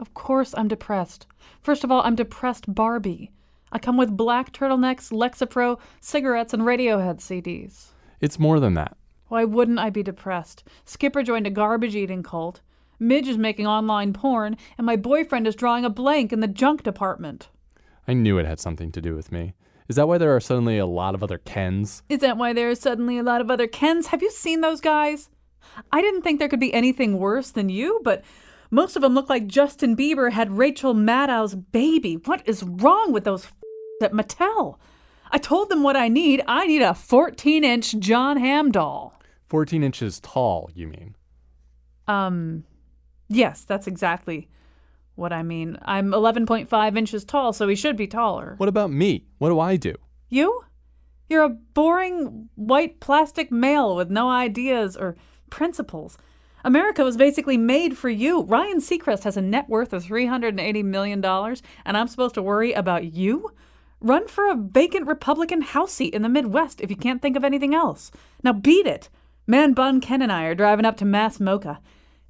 Of course I'm depressed. First of all, I'm depressed Barbie. I come with black turtlenecks, Lexapro, cigarettes, and Radiohead CDs. It's more than that. Why wouldn't I be depressed? Skipper joined a garbage eating cult. Midge is making online porn, and my boyfriend is drawing a blank in the junk department. I knew it had something to do with me. Is that why there are suddenly a lot of other Kens? Is that why there are suddenly a lot of other Kens? Have you seen those guys? I didn't think there could be anything worse than you, but most of them look like Justin Bieber had Rachel Maddow's baby. What is wrong with those f- at Mattel? I told them what I need. I need a 14 inch Jon Hamm doll. 14 inches tall, you mean? Um, yes, that's exactly what I mean. I'm 11.5 inches tall, so he should be taller. What about me? What do I do? You? You're a boring white plastic male with no ideas or principles. America was basically made for you. Ryan Seacrest has a net worth of $380 million, and I'm supposed to worry about you? Run for a vacant Republican House seat in the Midwest if you can't think of anything else. Now beat it. Man Bun Ken and I are driving up to Mass MoCA.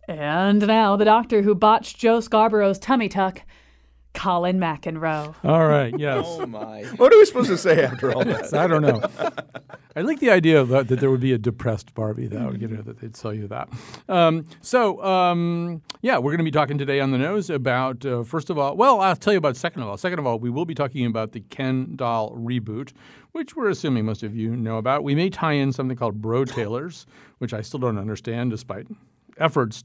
And now the doctor who botched Joe Scarborough's tummy tuck, Colin McEnroe. All right, yes. Oh my. What are we supposed to say after all this? I don't know. I like the idea that, that there would be a depressed Barbie, though, you know, that they'd sell you that. Um, so, um, yeah, we're going to be talking today on the nose about, uh, first of all, well, I'll tell you about second of all. Second of all, we will be talking about the Ken doll reboot, which we're assuming most of you know about. We may tie in something called Bro Tailors, which I still don't understand despite efforts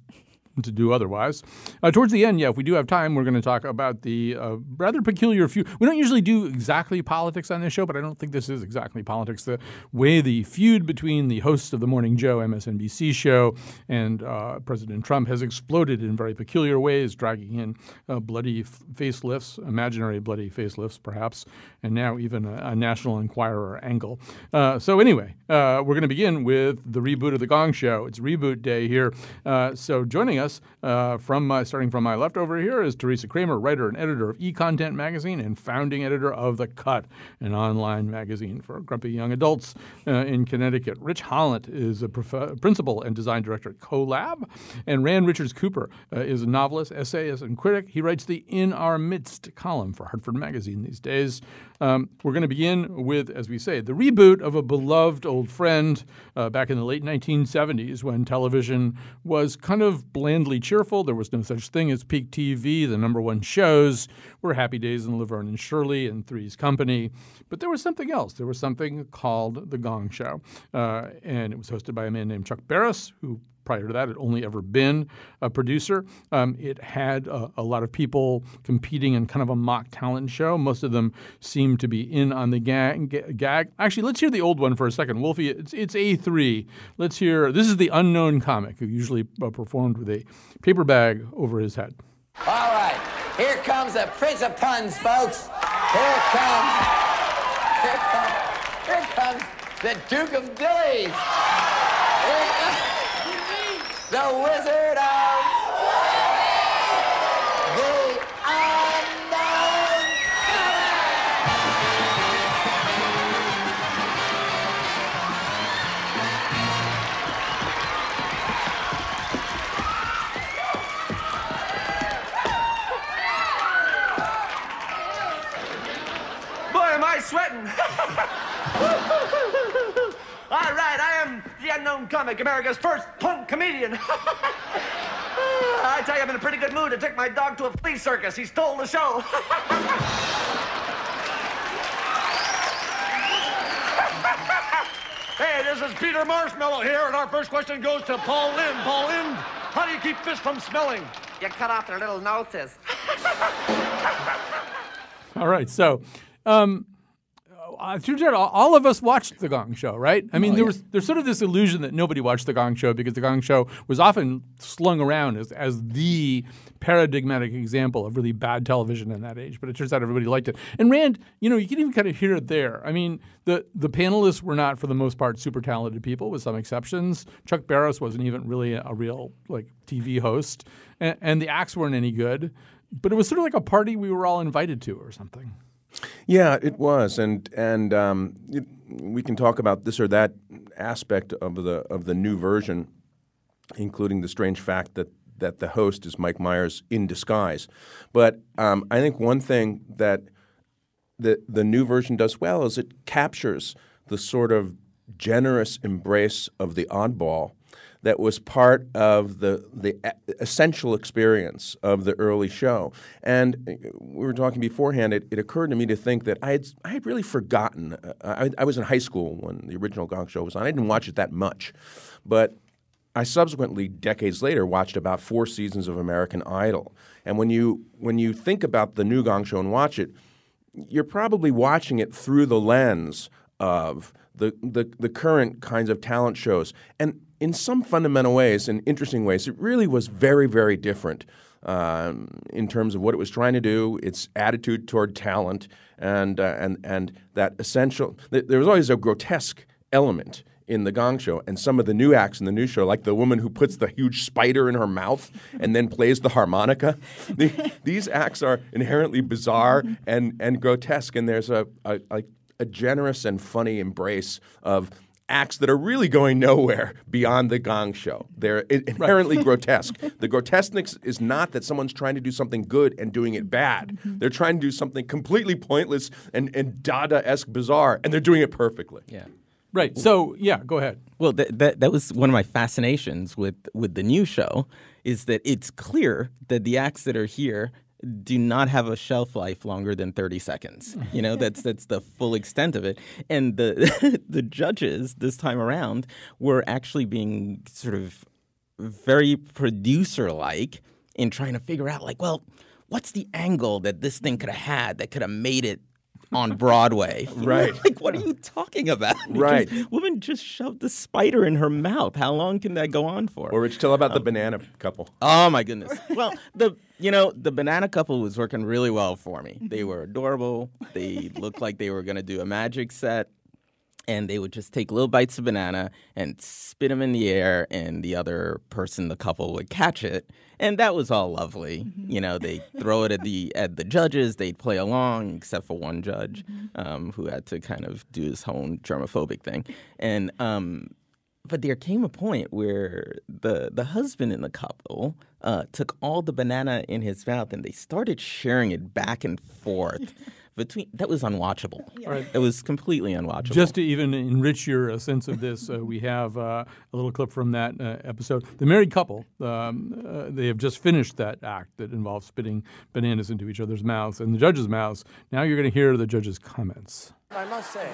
to do otherwise. Uh, towards the end, yeah, if we do have time, we're going to talk about the uh, rather peculiar feud. We don't usually do exactly politics on this show, but I don't think this is exactly politics. The way the feud between the hosts of the Morning Joe MSNBC show and uh, President Trump has exploded in very peculiar ways, dragging in uh, bloody f- facelifts, imaginary bloody facelifts, perhaps, and now even a, a National Enquirer angle. Uh, so anyway, uh, we're going to begin with the reboot of the Gong Show. It's reboot day here. So joining us uh, from my, starting from my left over here is Teresa Kramer, writer and editor of E-Content magazine and founding editor of The Cut, an online magazine for grumpy young adults uh, in Connecticut. Rich Holland is a prof- principal and design director at CoLab, and Rand Richards Cooper uh, is a novelist, essayist, and critic. He writes the In Our Midst column for Hartford Magazine these days. Um, we're going to begin with, as we say, the reboot of a beloved old friend uh, back in the late 1970s when television was kind of blandly cheerful. There was no such thing as peak TV. The number one shows were Happy Days and Laverne and Shirley and Three's Company. But there was something else. There was something called The Gong Show. Uh, and it was hosted by a man named Chuck Barris, who prior to that it had only ever been a producer. Um, it had a, a, lot of people competing in kind of a mock talent show. Most of them seemed to be in on the gag. gag. Actually, let's hear the old one for a second. Wolfie, it's, it's A3. Let's hear this is the unknown comic who usually uh, performed with a paper bag over his head. All right, here comes the Prince of Puns, folks. Here comes, here comes, here comes the Duke of Dillies. The Wizard of the Unknown. Boy, am I sweating. All right, I am the unknown comic, America's first punk comedian. I tell you, I'm in a pretty good mood. I took my dog to a flea circus. He stole the show. hey, this is Peter Marshmallow here, and our first question goes to Paul Lynde. Paul Lynde, how do you keep fish from smelling? You cut off their little noses. All right, so um, uh, turns out all- of us watched the Gong Show, right? I mean, there was there's sort of this illusion that nobody watched the Gong Show because the Gong Show was often slung around as as the paradigmatic example of really bad television in that age. But it turns out everybody liked it. And Rand, you know, you can even kind of hear it there. I mean, the the panelists were not, for the most part, super talented people, with some exceptions. Chuck Barris wasn't even really a, a real like TV host, and, and the acts weren't any good. But it was sort of like a party we were all invited to, or something. Yeah, it was, and and um, it, we can talk about this or that aspect of the of the new version, including the strange fact that that the host is Mike Myers in disguise. But um, I think one thing that the the new version does well is it captures the sort of generous embrace of the oddball that was part of the the essential experience of the early show. And uh, we were talking beforehand. It, it occurred to me to think that I had I had really forgotten. Uh, I, I was in high school when the original Gong Show was on. I didn't watch it that much, but I subsequently, decades later, watched about four seasons of American Idol. And when you when you think about the new Gong Show and watch it, you're probably watching it through the lens of the, the, the current kinds of talent shows. And in some fundamental ways, in interesting ways, it really was very, very different um, in terms of what it was trying to do, its attitude toward talent, and, uh, and, and that essential. th- There was always a grotesque element in the Gong Show, and some of the new acts in the new show, like the woman who puts the huge spider in her mouth and then plays the harmonica. The- these acts are inherently bizarre and, and grotesque, and there's a, a, a, a generous and funny embrace of acts that are really going nowhere beyond the Gong Show. They're i- inherently grotesque. The grotesqueness is not that someone's trying to do something good and doing it bad. Mm-hmm. They're trying to do something completely pointless and, and Dada-esque bizarre, and they're doing it perfectly. Yeah. Right. So yeah, go ahead. Well, that, that that was one of my fascinations with with the new show is that it's clear that the acts that are here do not have a shelf life longer than 30 seconds. You know, that's that's the full extent of it. And the the judges this time around were actually being sort of very producer like in trying to figure out like, well, what's the angle that this thing could have had that could have made it on Broadway. Right. Like, what are you talking about? Right. just- woman just shoved the spider in her mouth. How long can that go on for? Or Rich, tell about the um, banana couple. Oh my goodness. Well, the you know the banana couple was working really well for me. They were adorable. They looked like they were going to do a magic set, and they would just take little bites of banana and spit them in the air, and the other person, the couple, would catch it, and that was all lovely. You know, they throw it at the at the judges. They'd play along, except for one judge um, who had to kind of do his own germophobic thing, and. Um, but there came a point where the the husband in the couple uh, took all the banana in his mouth and they started sharing it back and forth. Between that was unwatchable. It was completely unwatchable. Just to even enrich your uh, sense of this, uh, we have uh, a little clip from that uh, episode. The married couple, um, uh, they have just finished that act that involves spitting bananas into each other's mouths and the judges' mouths. Now you're going to hear the judges' comments. I must say,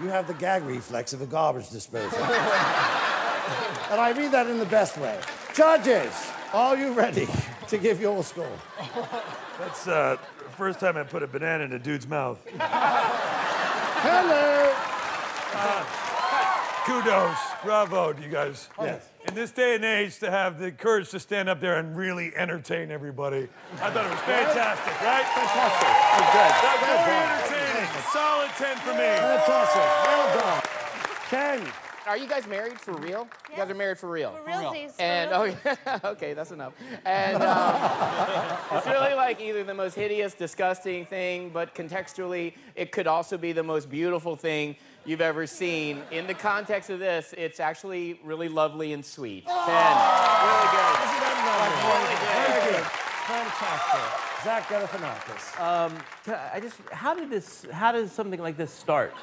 you have the gag reflex of a garbage disposal. and I mean that in the best way. Judges, are you ready to give your score? That's uh, the first time I put a banana in a dude's mouth. Hello. Uh, kudos, bravo to you guys. Yes. In this day and age, to have the courage to stand up there and really entertain everybody, I thought it was fantastic, right? Fantastic. That was very entertaining. Solid 10 for me. Fantastic. Well done. Ken. Are you guys married for real? You guys are married for real. For realsies. And okay, okay, that's enough. And um, it's really like either the most hideous, disgusting thing, but contextually, it could also be the most beautiful thing you've ever seen. In the context of this, it's actually really lovely and sweet. Ten, really good. Really Very good. good. Fantastic. Zach Galifianakis. Um, I I just, how did this, how does something like this start?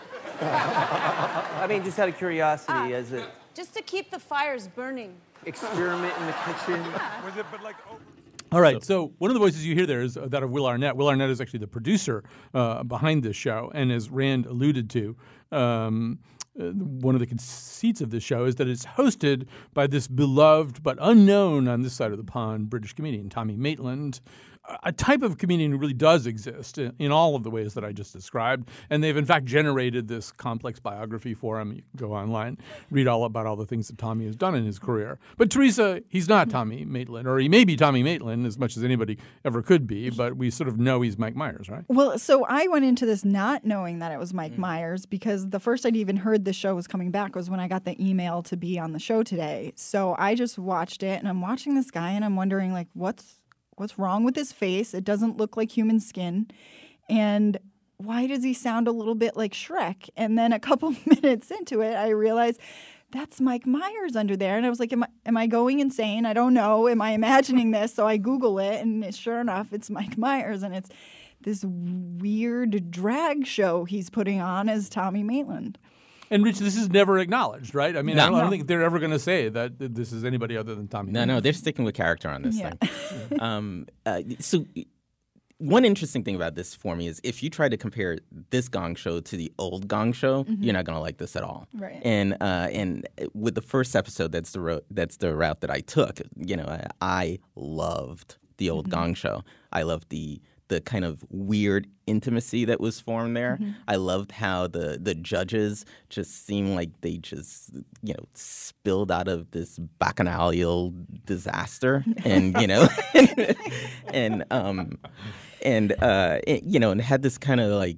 I mean, just out of curiosity, as it Just to keep the fires burning. experiment in the kitchen. Was it, but like, oh, All right. So, one of the voices you hear there is uh, that of Will Arnett. Will Arnett is actually the producer uh, behind this show, and as Rand alluded to, um, uh, one of the conceits of this show is that it's hosted by this beloved but unknown on this side of the pond British comedian Tommy Maitland. A type of comedian who really does exist in, in all of the ways that I just described. And they've in fact generated this complex biography for him. You can go online, read all about all the things that Tommy has done in his career. But Teresa, he's not Tommy Maitland, or he may be Tommy Maitland as much as anybody ever could be, but we sort of know he's Mike Myers, right? Well, so I went into this not knowing that it was. Mike mm. Myers because the first I'd even heard the show was coming back was when I got the email to be on the show today. So I just watched it and I'm watching this guy and I'm wondering like what's what's wrong with his face? It doesn't look like human skin. And why does he sound a little bit like Shrek? And then a couple minutes into it, I realized that's Mike Myers under there. And I was like, am I, am I going insane? I don't know. Am I imagining this? So I Google it, and sure enough, it's Mike Myers. And it's this weird drag show he's putting on as Tommy Maitland. And Rich, this is never acknowledged, right? I mean, No. I, don't, I don't think they're ever going to say that this is anybody other than Tommy. No, no, they're sticking with character on this Yeah. thing. um, uh, so, one interesting thing about this for me is if you try to compare this Gong Show to the old Gong Show, Mhm. you're not going to like this at all. Right. And uh, and with the first episode, that's the ro- that's the route that I took. You know, I, I loved the old Mhm. Gong Show. I loved the the kind of weird intimacy that was formed there. Mhm. I loved how the the judges just seemed like they just you know spilled out of this bacchanalial disaster, and you know, and um, and uh, it- you know, and had this kind of like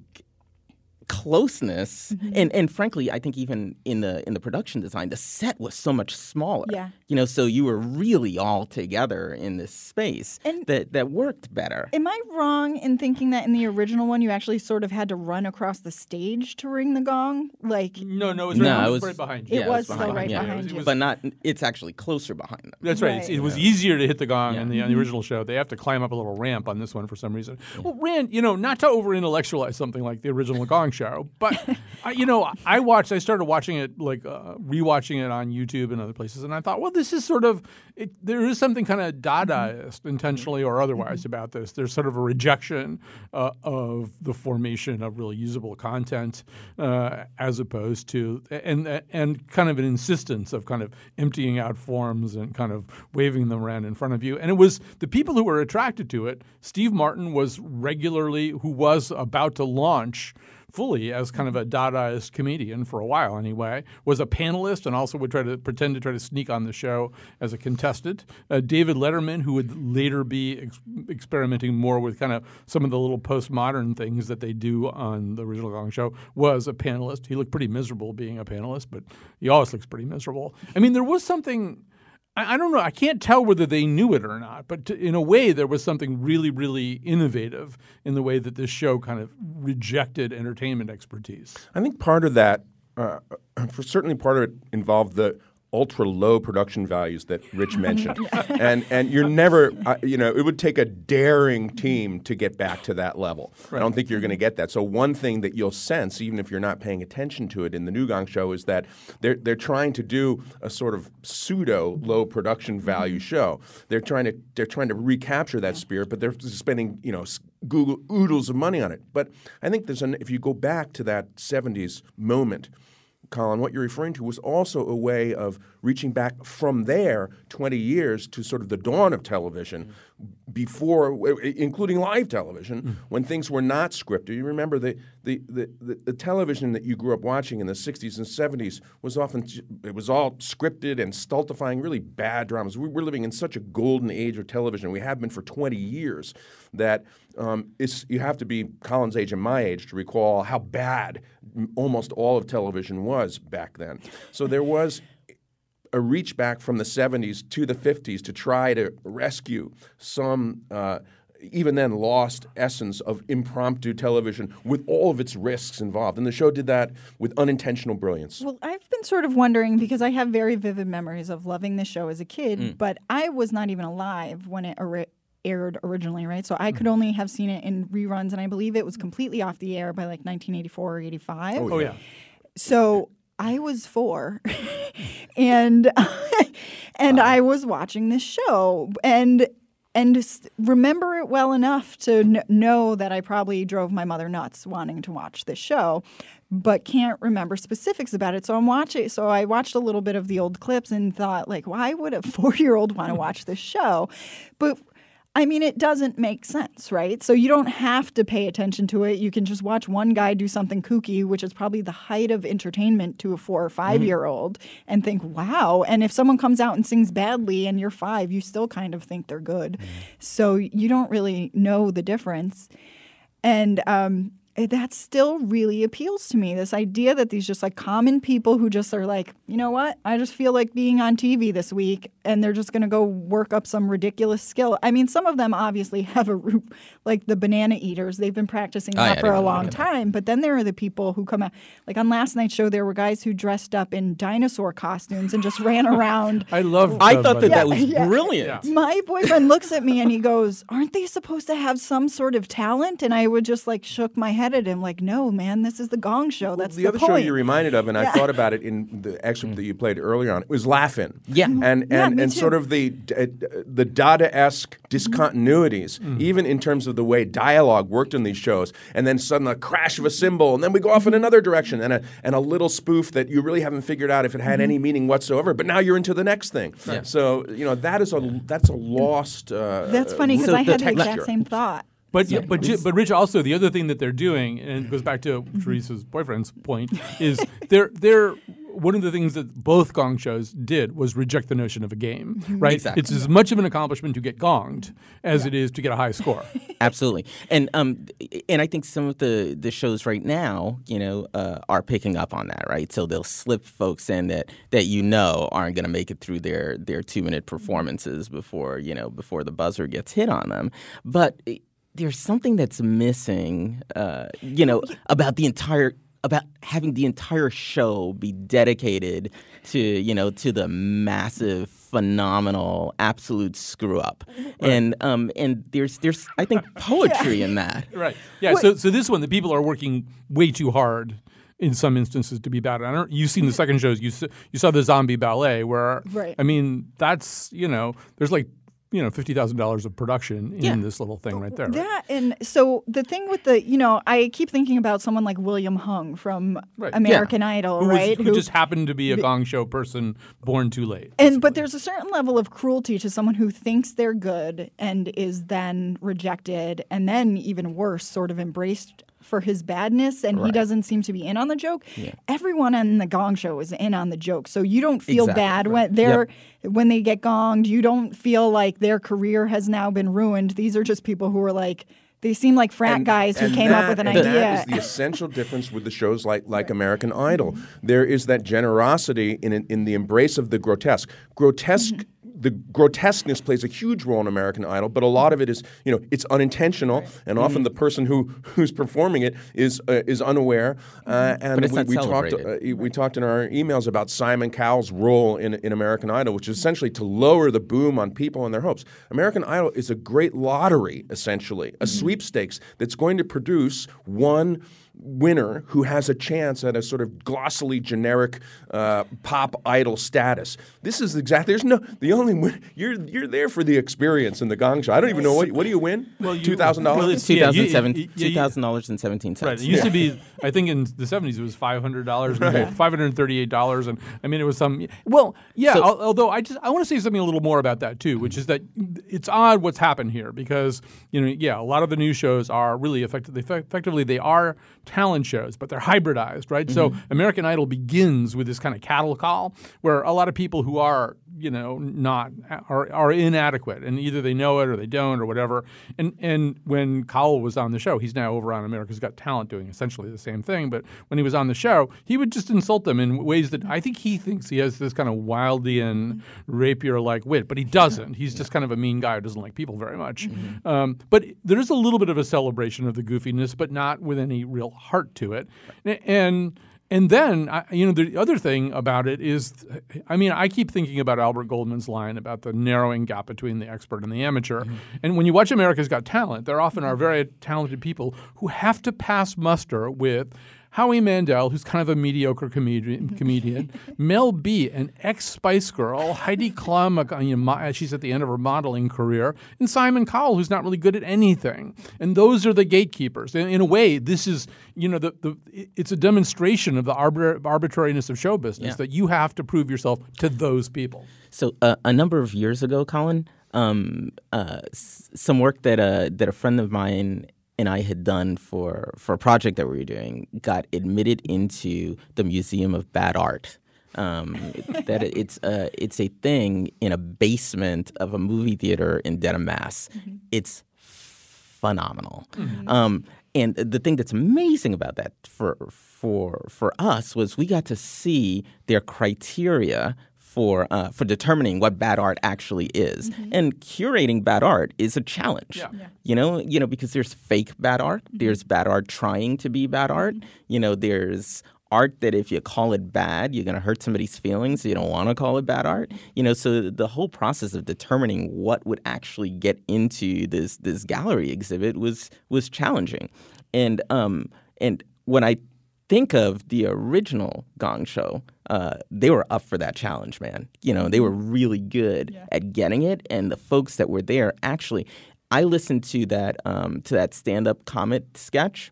closeness Mm-hmm. and and frankly i think even in the in the production design the set was so much smaller Yeah. you know so you were really all together in this space And- that that worked better Am I wrong in thinking that in the original one you actually sort of had to run across the stage to ring the gong? Like No, no, it was no, right, it was right behind you. It yeah, was behind still right yeah. behind you. but not it's actually closer behind them That's right. Right. It was easier to hit the gong on the on the original show. They have to climb up a little ramp on this one for some reason. Well, Rand, you know, not to over intellectualize something like the original Gong Show, but I, you know, I watched. I started watching it like uh, rewatching it on YouTube and other places, and I thought, well, this is sort of it, there is something kind of Dadaist, intentionally or otherwise, about this. There's sort of a rejection uh, of the formation of really usable content, uh, as opposed to and and kind of an insistence of kind of emptying out forms and kind of waving them around in front of you. And it was the people who were attracted to it. Steve Martin was regularly who was about to launch fully as kind of a Dadaist comedian for a while anyway, was a panelist and also would try to pretend to try to sneak on the show as a contestant. Uh, David Letterman, who would later be ex- experimenting more with kind of some of the little postmodern things that they do on the original Gong Show, was a panelist. He looked pretty miserable being a panelist, but he always looks pretty miserable. I mean, there was something. I I don't know. I can't tell whether they knew it or not, but to, in a way, there was something really, really innovative in the way that this show kind of rejected entertainment expertise. I think part of that, uh, for certainly part of it, involved the ultra low production values that Rich mentioned, and and you're never, uh, you know, it would take a daring team to get back to that level. I don't think you're going to get that. So one thing that you'll sense, even if you're not paying attention to it in the New Gong Show, is that they're they're trying to do a sort of pseudo low production value show. They're trying to they're trying to recapture that spirit, but they're spending you know Google oodles of money on it. But I think there's an if you go back to that '70s moment. Colin, what you're referring to was also a way of reaching back from there 20 years to sort of the dawn of television, before, including live television, when things were not scripted. You remember the, the, the, the, television that you grew up watching in the 60s and 70s was often, it was all scripted and stultifying, really bad dramas. We, we're living in such a golden age of television. We have been for 20 years that um, it's, you have to be Colin's age and my age to recall how bad almost all of television was back then. So there was a reach back from the 70s to the 50s to try to rescue some, uh, even then, lost essence of impromptu television with all of its risks involved. And the show did that with unintentional brilliance. Well, I've been sort of wondering because I have very vivid memories of loving the show as a kid, Mm. but I was not even alive when it ori- aired originally, right? So I Mm. could only have seen it in reruns, and I believe it was completely off the air by like 1984 or 85. Oh, yeah. So I was four, and and I was watching this show, and and remember it well enough to kn- know that I probably drove my mother nuts wanting to watch this show, but can't remember specifics about it. So I'm watching. So I watched a little bit of the old clips and thought, like, why would a four year old want to watch this show? But I mean, it doesn't make sense, right? So you don't have to pay attention to it. You can just watch one guy do something kooky, which is probably the height of entertainment to a four or 5 year old, and think, wow. And if someone comes out and sings badly and you're five, you still kind of think they're good. So you don't really know the difference. And um, Eh, that still really appeals to me. This idea that these just like common people who just are like, you know what? I just feel like being on TV this week, and they're just going to go work up some ridiculous skill. I mean, some of them obviously have a root, like the banana eaters. They've been practicing Oh, that yeah, for a long time. But then there are the people who come out, like on last night's show, there were guys who dressed up in dinosaur costumes and just ran around. I love. I thought that Buddy. that was Yeah. brilliant. My boyfriend looks at me and he goes, "Aren't they supposed to have some sort of talent?" And I would just like shook my head at him, like, "No, man, this is the Gong Show. That's the, the, other point." show you reminded of, and I thought about it in the excerpt mm. that you played earlier on, It was Laugh-In. Yeah. and and, Yeah, and too. sort of the uh, the Dada-esque mm-hmm. discontinuities, mm. even in terms of the way dialogue worked in these shows, and then sudden a crash of a cymbal, and then we go off in mm-hmm. another direction, and a and a little spoof that you really haven't figured out if it had any meaning whatsoever. But now you're into the next thing. So you know that is a that's a lost. Uh, That's funny uh, because So I had the exact same thought. But yeah, but but Rich also the other thing that they're doing and it goes back to Teresa's boyfriend's point is they're they're one of the things that both gong shows did was reject the notion of a game, right? Exactly. It's as much of an accomplishment to get gonged as it is to get a high score. Absolutely, and um, and I think some of the the shows right now, you know, uh, are picking up on that, right? So they'll slip folks in that that you know aren't going to make it through their their two minute performances before you know before the buzzer gets hit on them, but. eh, There's something that's missing, uh, you know, about the entire about having the entire show be dedicated to you know to the massive phenomenal absolute screw up and um and there's there's i think poetry in that Right. Yeah. So so this one, the people are working way too hard in some instances to be bad. I don't. You've seen the second shows. You you saw the zombie ballet where. Right. I mean, that's you know, there's like you know fifty thousand dollars of production in Yeah. this little thing right there. right? And so the thing with the, you know, I keep thinking about someone like William Hung from Right. American Idol, Who, was- right? who just happened to be a gong show person born too late. And but there's a certain level of cruelty to someone who thinks they're good and is then rejected and then even worse, sort of embraced for his badness and he doesn't seem to be in on the joke. Everyone on the gong show is in on the joke. So you don't feel Exactly. bad when they're when they get gonged, you don't feel like their career has now been ruined. These are just people who are like they seem like frat And- guys who came that- up with an and idea. That is the essential difference with the shows like like American Idol. There is that generosity in in the embrace of the grotesque. Grotesque. Mm-hmm. The grotesqueness plays a huge role in American Idol, but a lot of it is, you know, it's unintentional, and often Mm-hmm. the person who who's performing it is uh, is unaware. Uh, and we, we talked uh, we talked in our emails about Simon Cowell's role in, in American Idol, which is essentially to lower the boom on people and their hopes. American Idol is a great lottery, essentially, a sweepstakes that's going to produce one winner who has a chance at a sort of glossily generic uh, pop idol status. This is exactly there's no the only win, you're you're there for the experience in the Gong Show. I don't even know what what do you win? Well, you- two thousand well, dollars. it's- Yeah, 2007 you- yeah, you- $2000.17 Right. It used to be, I think in the 70s, it was $500, $538. And I mean, it was some, well, yeah, So- although I just, I want to say something a little more about that too, which is that it's odd what's happened here because, you know, yeah, a lot of the news shows are really effectively, effectively they are talent shows, but they're hybridized, right? So mm-hmm. American Idol begins with this kind of cattle call where a lot of people who are, you know, not, are, are inadequate and either they know it or they don't or whatever. And, and when Cowell was on the show, he's now over on America's Got Talent doing essentially the same thing. But when he was on the show, he would just insult them in ways that I think he thinks he has this kind of Wildian mm-hmm. rapier like wit, but he doesn't. He's just kind of a mean guy who doesn't like people very much. Mm-hmm. Um, but there is a little bit of a celebration of the goofiness, but not with any real heart to it. And and then, I, you know, the other thing about it is, I mean, I keep thinking about Albert Goldman's line about the narrowing gap between the expert and the amateur. Mm-hmm. And when you watch America's Got Talent, there often are mm-hmm. very talented people who have to pass muster with Howie Mandel, who's kind of a mediocre comedian, comedian Mel B, an ex Spice Girl, Heidi Klum, you know, she's at the end of her modeling career, and Simon Cowell, who's not really good at anything. And those are the gatekeepers. In, in a way, this is, you know, the, the it's a demonstration of the arbitra- arbitrariness of show business Yeah. that you have to prove yourself to those people. So uh, a number of years ago, Colin, um, uh, s- some work that uh, that a friend of mine and I had done for for a project that we were doing got admitted into the Museum of Bad Art. Um, that it- it's a it's a thing in a basement of a movie theater in Dedham, Mass. It's phenomenal. Um, and the thing that's amazing about that for for for us was we got to see their criteria for uh, for determining what bad art actually is. And curating bad art is a challenge. You know, you know because there's fake bad art, there's bad art trying to be bad art. You know, there's art that if you call it bad, you're going to hurt somebody's feelings. So you don't want to call it bad art. You know, so the whole process of determining what would actually get into this this gallery exhibit was was challenging. And um and when I think of the original Gong Show, uh, they were up for that challenge, man. You know, they were really good at getting it, and the folks that were there actually. I listened to that um, to that stand up comic sketch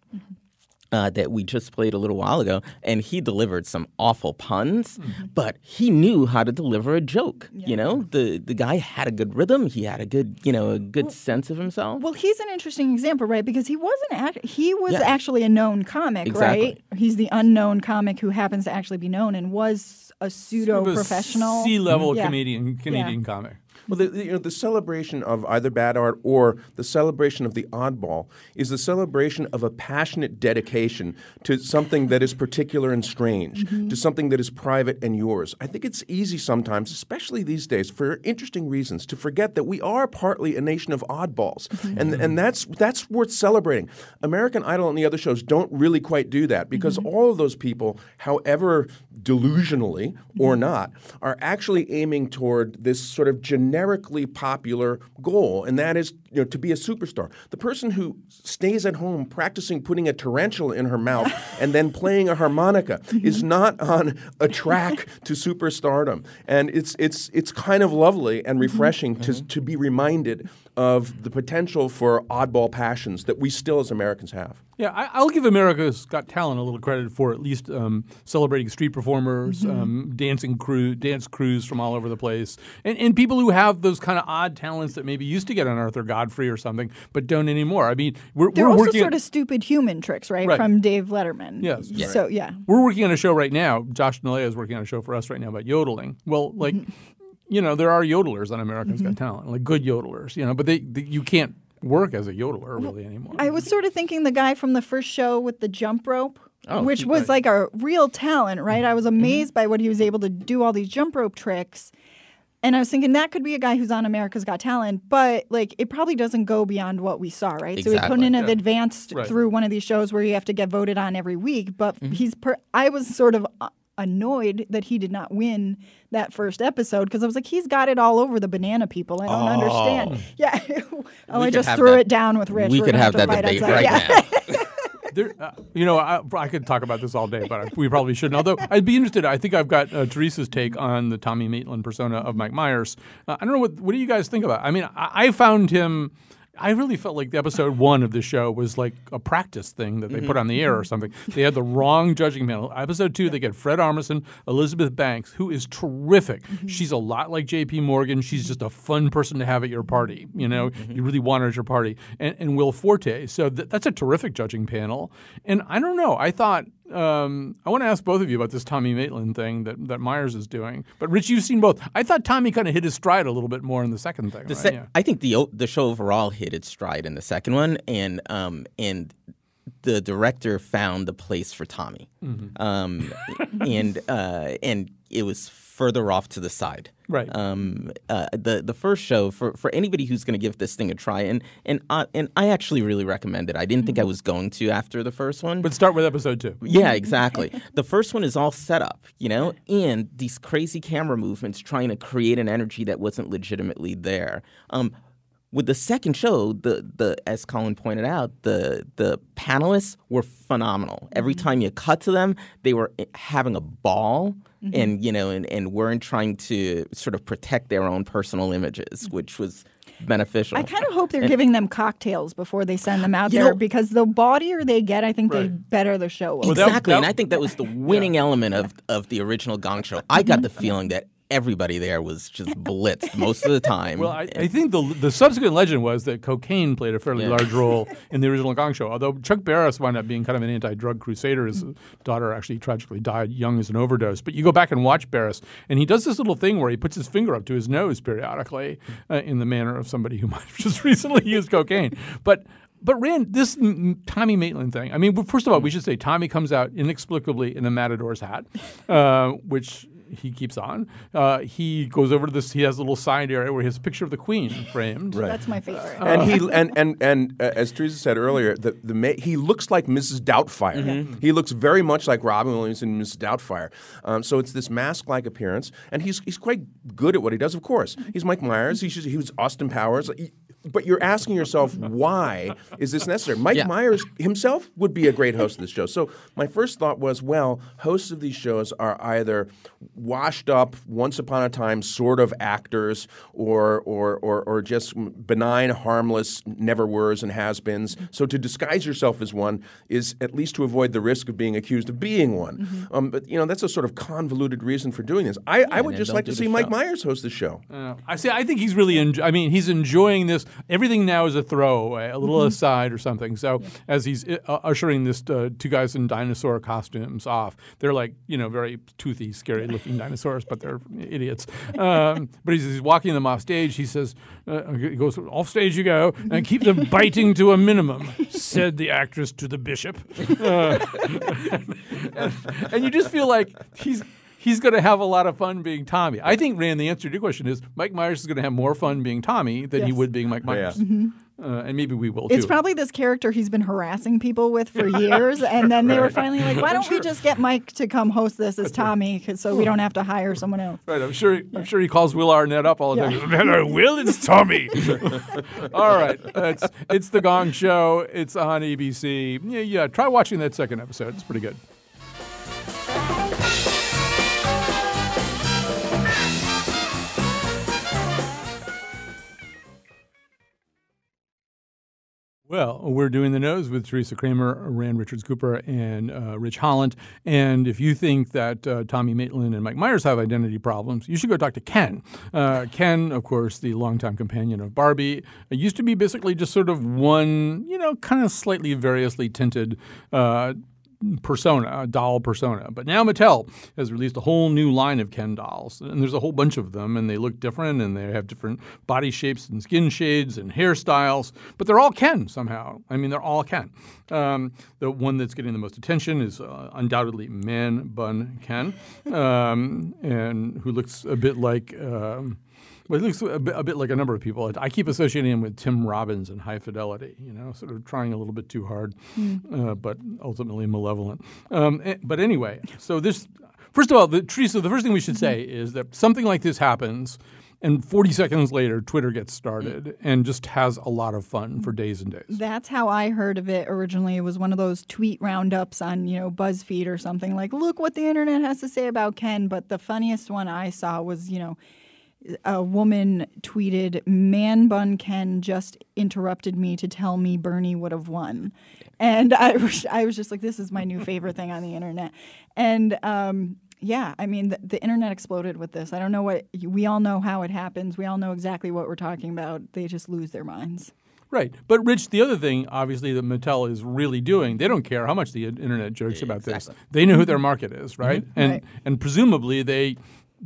uh, that we just played a little while ago, and he delivered some awful puns, but he knew how to deliver a joke. You know, the the guy had a good rhythm. He had a good, you know, a good sense of himself. Well, he's an interesting example, right? Because he wasn't act- he was Yeah. actually a known comic, Exactly. right? He's the unknown comic who happens to actually be known and was a pseudo professional C level Yeah. comedian Canadian comic. Well, the, the- you know, the celebration of either bad art or the celebration of the oddball is the celebration of a passionate dedication to something that is particular and strange, mm-hmm. to something that is private and yours. I think it's easy sometimes, especially these days, for interesting reasons, to forget that we are partly a nation of oddballs, mm-hmm. and and that's that's worth celebrating. American Idol and the other shows don't really quite do that because mm-hmm. all of those people, however delusionally or not, are actually aiming toward this sort of generically popular goal, and that is you know, to be a superstar. The person who stays at home practicing putting a tarantula in her mouth and then playing a harmonica is not on a track to superstardom, and it's it's it's kind of lovely and refreshing to to be reminded of the potential for oddball passions that we still as Americans have. Yeah, I, I'll give America's Got Talent a little credit for at least um, celebrating street performers, um, dancing crew, dance crews from all over the place, and, and people who have those kind of odd talents that maybe used to get on Arthur Godfrey or something, but don't anymore. I mean, we're, They're we're also working sort on, of stupid human tricks, right? Right. From Dave Letterman. Yes. Right. So yeah. We're working on a show right now. Josh Nilaya is working on a show for us right now about yodeling. Well, like, mm-hmm. you know, there are yodelers on Americans Got mm-hmm. Talent, like good yodelers, you know, but they, they you can't work as a yodeler really anymore. I was sort of thinking the guy from the first show with the jump rope, Oh, which was right. like a real talent, right? I was mm-hmm. amazed by what he was able to do all these jump rope tricks. And I was thinking that could be a guy who's on America's Got Talent, but like it probably doesn't go beyond what we saw, right? So we couldn't have Yeah. advanced Right. through one of these shows where you have to get voted on every week. But Mm-hmm. he's per- I was sort of uh, annoyed that he did not win that first episode because I was like, he's got it all over the banana people. I don't understand. Yeah. oh, We I just threw that- it down with Rich. we We're could have that fight debate outside. right yeah. now. There, uh, you know, I, I could talk about this all day, but we probably shouldn't. Although I'd be interested. I think I've got uh, Teresa's take on the Tommy Maitland persona of Mike Myers. Uh, I don't know what what do you guys think about. it? I mean, I, I found him. I really felt like the episode one of the show was like a practice thing that they put mm-hmm. on the air or mm-hmm. something. They had the wrong judging panel. Episode two, they get Fred Armisen, Elizabeth Banks, who is terrific. Mm-hmm. She's a lot like J.P. Morgan. She's just a fun person to have at your party. You know, you really want her at your party. And, and Will Forte. So th- that's a terrific judging panel. And I don't know. I thought um, I want to ask both of you about this Tommy Maitland thing that, that Myers is doing. But Rich, you've seen both. I thought Tommy kind of hit his stride a little bit more in the second thing. The right? sec- Yeah. I think the the show overall hit its stride in the second one, and um, and the director found the place for Tommy, Mm-hmm. um, and uh, and it was further off to the side. Right. Um, uh, the the first show for, for anybody who's going to give this thing a try, and and uh, and I actually really recommend it. I didn't think I was going to after the first one, But start with episode two. yeah, exactly. the first one is all set up, you know, and these crazy camera movements trying to create an energy that wasn't legitimately there. Um, with the second show, the the as Colin pointed out, the the panelists were phenomenal. Every time you cut to them, they were having a ball, Mm-hmm. and you know, and, and weren't trying to sort of protect their own personal images, mm-hmm. which was beneficial. I kind of hope they're And- giving them cocktails before they send them out there know- because the bawdier they get, I think the better the show will. be. exactly, and I think that was the winning element of of the original Gong Show. I got mm-hmm. the feeling that everybody there was just blitzed most of the time. Well, I, I think the the subsequent legend was that cocaine played a fairly Yeah. large role in the original Gong Show. Although Chuck Barris wound up being kind of an anti-drug crusader, his daughter actually tragically died young as an overdose. But you go back and watch Barris, and he does this little thing where he puts his finger up to his nose periodically, uh, in the manner of somebody who might have just recently used cocaine. But but Rand, this mm, Tommy Maitland thing. I mean, first of all, we should say Tommy comes out inexplicably in a matador's hat, uh, which he keeps on. Uh, he goes over to this. He has a little side area where he has a picture of the Queen framed. Right. That's my favorite. and he and and and uh, as Teresa said earlier, the the ma- he looks like Mrs. Doubtfire. Mm-hmm. He looks very much like Robin Williams in Mrs. Doubtfire. Um, so it's this mask-like appearance, and he's he's quite good at what he does. Of course, he's Mike Myers. He's just, he was Austin Powers. He- but you're asking yourself, why is this necessary? Mike Yeah. Myers himself would be a great host of this show. So my first thought was, well, hosts of these shows are either washed up, once upon a time sort of actors, or or or, or just benign, harmless, never were's and has-beens. So to disguise yourself as one is at least to avoid the risk of being accused of being one. Um, but you know that's a sort of convoluted reason for doing this. I, I would just like to see Mike show. Myers host the show. Uh, I see. I think he's really. Enjo- I mean, he's enjoying this. Everything now is a throwaway, a little aside or something. So as he's uh, ushering this uh, two guys in dinosaur costumes off, they're like you know very toothy, scary-looking dinosaurs, but they're idiots. Um, but he's, he's walking them off stage. He says, uh, he goes off stage you go, and keep them biting to a minimum," said the actress to the bishop. Uh, and you just feel like he's he's going to have a lot of fun being Tommy. I think, Rand, the answer to your question is Mike Myers is going to have more fun being Tommy than he would being Mike Myers. Uh, and maybe we will too. It's too. probably this character he's been harassing people with for years, and then they were finally like, "Why don't we just get Mike to come host this as Tommy, 'cause- so we don't have to hire someone else?" Right, I'm sure. I'm sure he calls Will Arnett up all the Yeah. time. Man, I will. It's Tommy. all right, it's it's the Gong Show. It's on ABC. Yeah, yeah. Try watching that second episode. It's pretty good. Well, we're doing the nose with Teresa Kramer, Rand Richards Cooper, and uh, Rich Holland. And if you think that uh, Tommy Maitland and Mike Myers have identity problems, you should go talk to Ken. Uh, Ken, of course, the longtime companion of Barbie, used to be basically just sort of one, you know, kind of slightly variously tinted. Persona, a doll persona. But now Mattel has released a whole new line of Ken dolls, and there's a whole bunch of them, and they look different, and they have different body shapes and skin shades and hairstyles, but they're all Ken somehow. I mean, they're all Ken. Um, the one that's getting the most attention is uh, undoubtedly Man Bun Ken, um, and who looks a bit like. Um, well, he looks a bit, a bit like a number of people. I keep associating him with Tim Robbins and High Fidelity, you know, sort of trying a little bit too hard, uh, but ultimately malevolent. Um, eh, but anyway, so this, first of all, the, Teresa, the first thing we should say is that something like this happens, and 40 seconds later, Twitter gets started and just has a lot of fun for days and days. That's how I heard of it originally. It was one of those tweet roundups on, you know, BuzzFeed or something like, look what the internet has to say about Ken. But the funniest one I saw was, you know, a woman tweeted, Man Bun Ken just interrupted me to tell me Bernie would have won. And I was, I was just like, this is my new favorite thing on the internet. And um, yeah, I mean, the, the internet exploded with this. I don't know what, we all know how it happens. We all know exactly what we're talking about. They just lose their minds. Right. But, Rich, the other thing, obviously, that Mattel is really doing, they don't care how much the internet jokes about this. They know who their market is, right? And, Right. and presumably they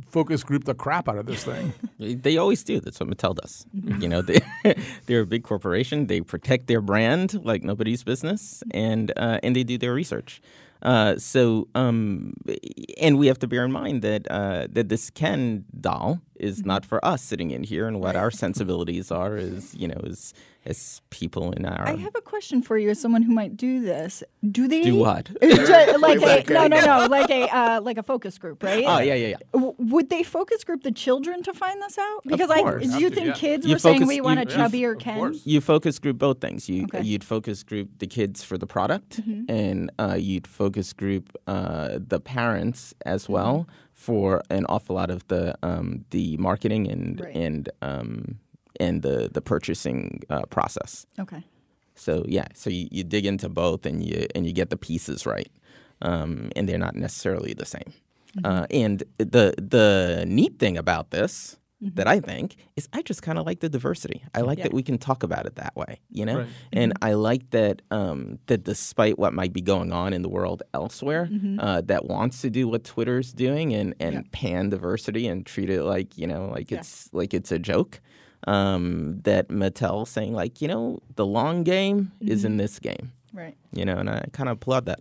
focus group the crap out of this thing. They always do. That's what Mattel does. You know, they, they're a big corporation. They protect their brand like nobody's business, and uh, and they do their research. Uh, so, um, and we have to bear in mind that uh, that this Ken doll is not for us sitting in here, and what our sensibilities are is, you know, as as people in our I have a question for you as someone who might do this. Do they Do what? Ju- like a, no, no, no, like a uh, like a focus group, right? Oh, yeah, yeah, yeah. Would they focus group the children to find this out? Of Because I course. do you think yeah. kids You were saying we want you- a you- chubbier Ken? You focus group both things. You Okay. you'd focus group the kids for the product, Mhm. and uh, you'd focus group uh, the parents as Mm-hmm. For an awful lot of the um, the marketing and Right. and um, and the the purchasing uh, process. Okay. So yeah, so you, you dig into both and you and you get the pieces right, um, and they're not necessarily the same. Uh, and the the neat thing about this that I think is I just kind of like the diversity. I like Yeah. that we can talk about it that way, you know. Right. And I like that um, that despite what might be going on in the world elsewhere, Mhm. uh, that wants to do what Twitter's doing and and pan diversity and treat it like you know like Yeah. it's like it's a joke. Um, that Mattel saying like you know the long game is in this game, Right. you know, and I kind of applaud that.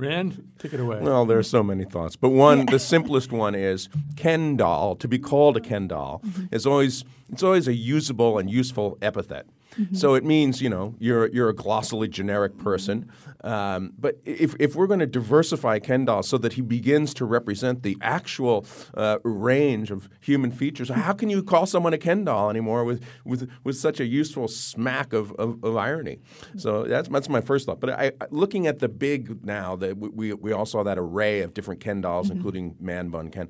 Rand, take it away. Well, there are so many thoughts, but one, the simplest one is Ken doll. To be called a Ken doll mm-hmm. is always it's always a usable and useful epithet. So it means you know you're you're a glossally generic person. Um, but if if we're going to diversify Ken doll so that he begins to represent the actual uh, range of human features, how can you call someone a Ken doll anymore with with with such a useful smack of, of, of irony? So that's that's my first thought. But I, looking at the big now that we, we we all saw that array of different Ken dolls, including man bun Ken.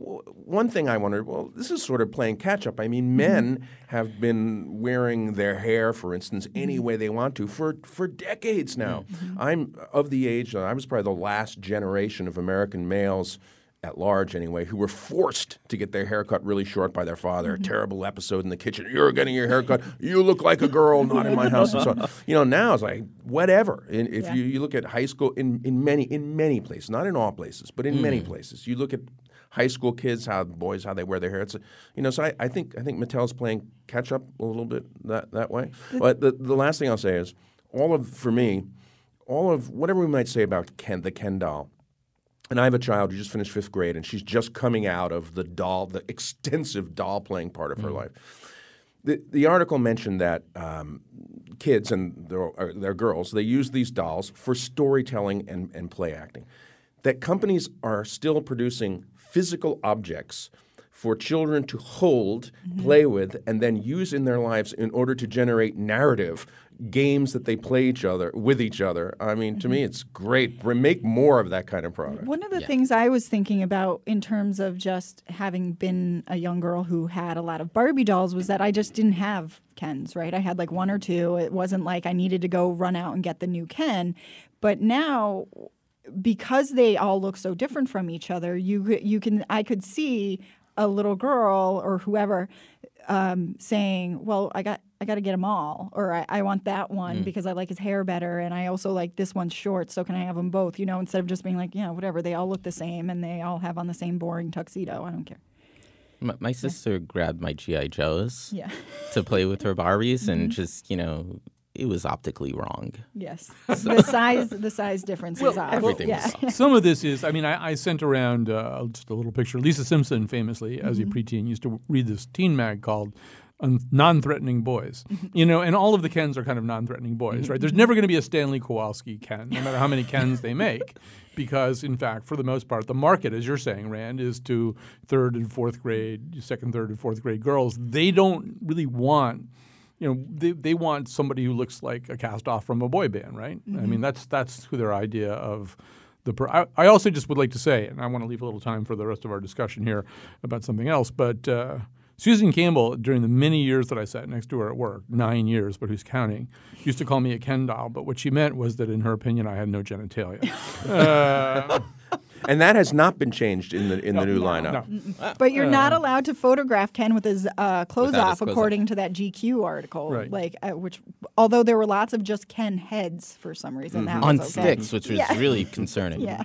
One thing I wondered, well, this is sort of playing catch up. I mean, mm-hmm. men have been wearing their hair, for instance, mm-hmm. any way they want to for, for decades now. Mm-hmm. I'm of the age, I was probably the last generation of American males at large anyway, who were forced to get their hair cut really short by their father. A terrible episode in the kitchen. You're getting your hair cut. You look like a girl, not in my house. And so, on. you know, now it's like whatever. And if Yeah. you, you look at high school in, in many in many places, not in all places, but in many mm. places, you look at high school kids, how boys how they wear their hair. It's you know, so I, I think I think Mattel's playing catch up a little bit that that way. But the the last thing I'll say is all of for me, all of whatever we might say about Ken the Ken doll. And I have a child who just finished fifth grade, and she's just coming out of the doll, the extensive doll playing part of her life. The, the article mentioned that um, kids and their, or their girls they use these dolls for storytelling and, and play acting. That companies are still producing physical objects for children to hold, play with, and then use in their lives in order to generate narrative games that they play each other with each other. I mean, to me, mm-hmm. it's great. Make more of that kind of product. One of the things I was thinking about in terms of just having been a young girl who had a lot of Barbie dolls was that I just didn't have Kens, right? I had like one or two. It wasn't like I needed to go run out and get the new Ken. But now because they all look so different from each other, you you can I could see a little girl or whoever um, saying, "Well, I got I got to get them all," or I, "I want that one because I like his hair better, and I also like this one's short, so can I have them both?" You know, instead of just being like, "Yeah, whatever." They all look the same, and they all have on the same boring tuxedo. I don't care. My, my sister grabbed my GI Joes Yeah. to play with her Barbies, and just you know, it was optically wrong. Yes, the size the size difference is odd. everything yeah. was off. Some of this is, I mean, I, I sent around uh, just a little picture. Lisa Simpson, famously, as a Mm-hmm. preteen, used to read this teen mag called Non-Threatening Boys. Mm-hmm. You know, and all of the Kens are kind of non-threatening boys, right? There's never going to be a Stanley Kowalski Ken, no matter how many Kens they make. Because, in fact, for the most part, the market, as you're saying, Rand, is to third and fourth grade, second, third, and fourth grade girls. They don't really want you know, they, they want somebody who looks like a cast off from a boy band, right? I mean, that's that's who their idea of the. Per- I, I also just would like to say, and I want to leave a little time for the rest of our discussion here about something else, but uh, Susan Campbell, during the many years that I sat next to her at work, nine years, but who's counting, used to call me a Ken doll. But what she meant was that, in her opinion, I had no genitalia. uh, And that has not been changed in the in the new lineup. no. But you're not allowed to photograph Ken with his uh, clothes Without his off, clothes according to that GQ article. Right. Like, uh, which, although there were lots of just Ken heads for some reason, that On okay. sticks, which was Yeah. really concerning. Yeah.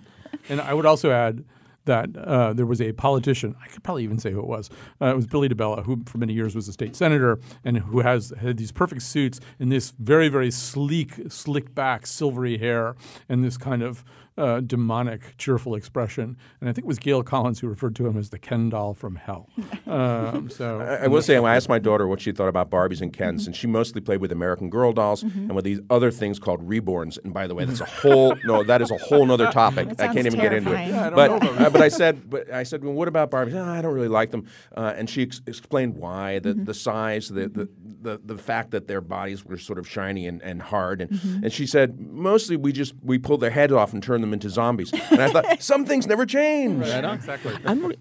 And I would also add that uh, there was a politician, I could probably even say who it was. Uh, it was Billy DiBella, who for many years was a state senator and who has had these perfect suits and this very, very sleek, slick back, silvery hair and this kind of uh, demonic, cheerful expression. And I think it was Gail Collins who referred to him as the Ken doll from hell. Um, so I, I will say, I asked my daughter what she thought about Barbies and Kens, and she mostly played with American Girl dolls and with these other things called reborns. And by the way, that's a whole no, that is a whole other topic. I can't sounds even get into it. Yeah, I don't but know about uh, but I said, but I said, well, what about Barbies? "Ah, I don't really like them. Uh, and she ex- explained why the, the size, the, the the the fact that their bodies were sort of shiny and, and hard. And and she said, mostly we just we pull their heads off and turn them into zombies. And I thought some things never change. exactly. I'm re-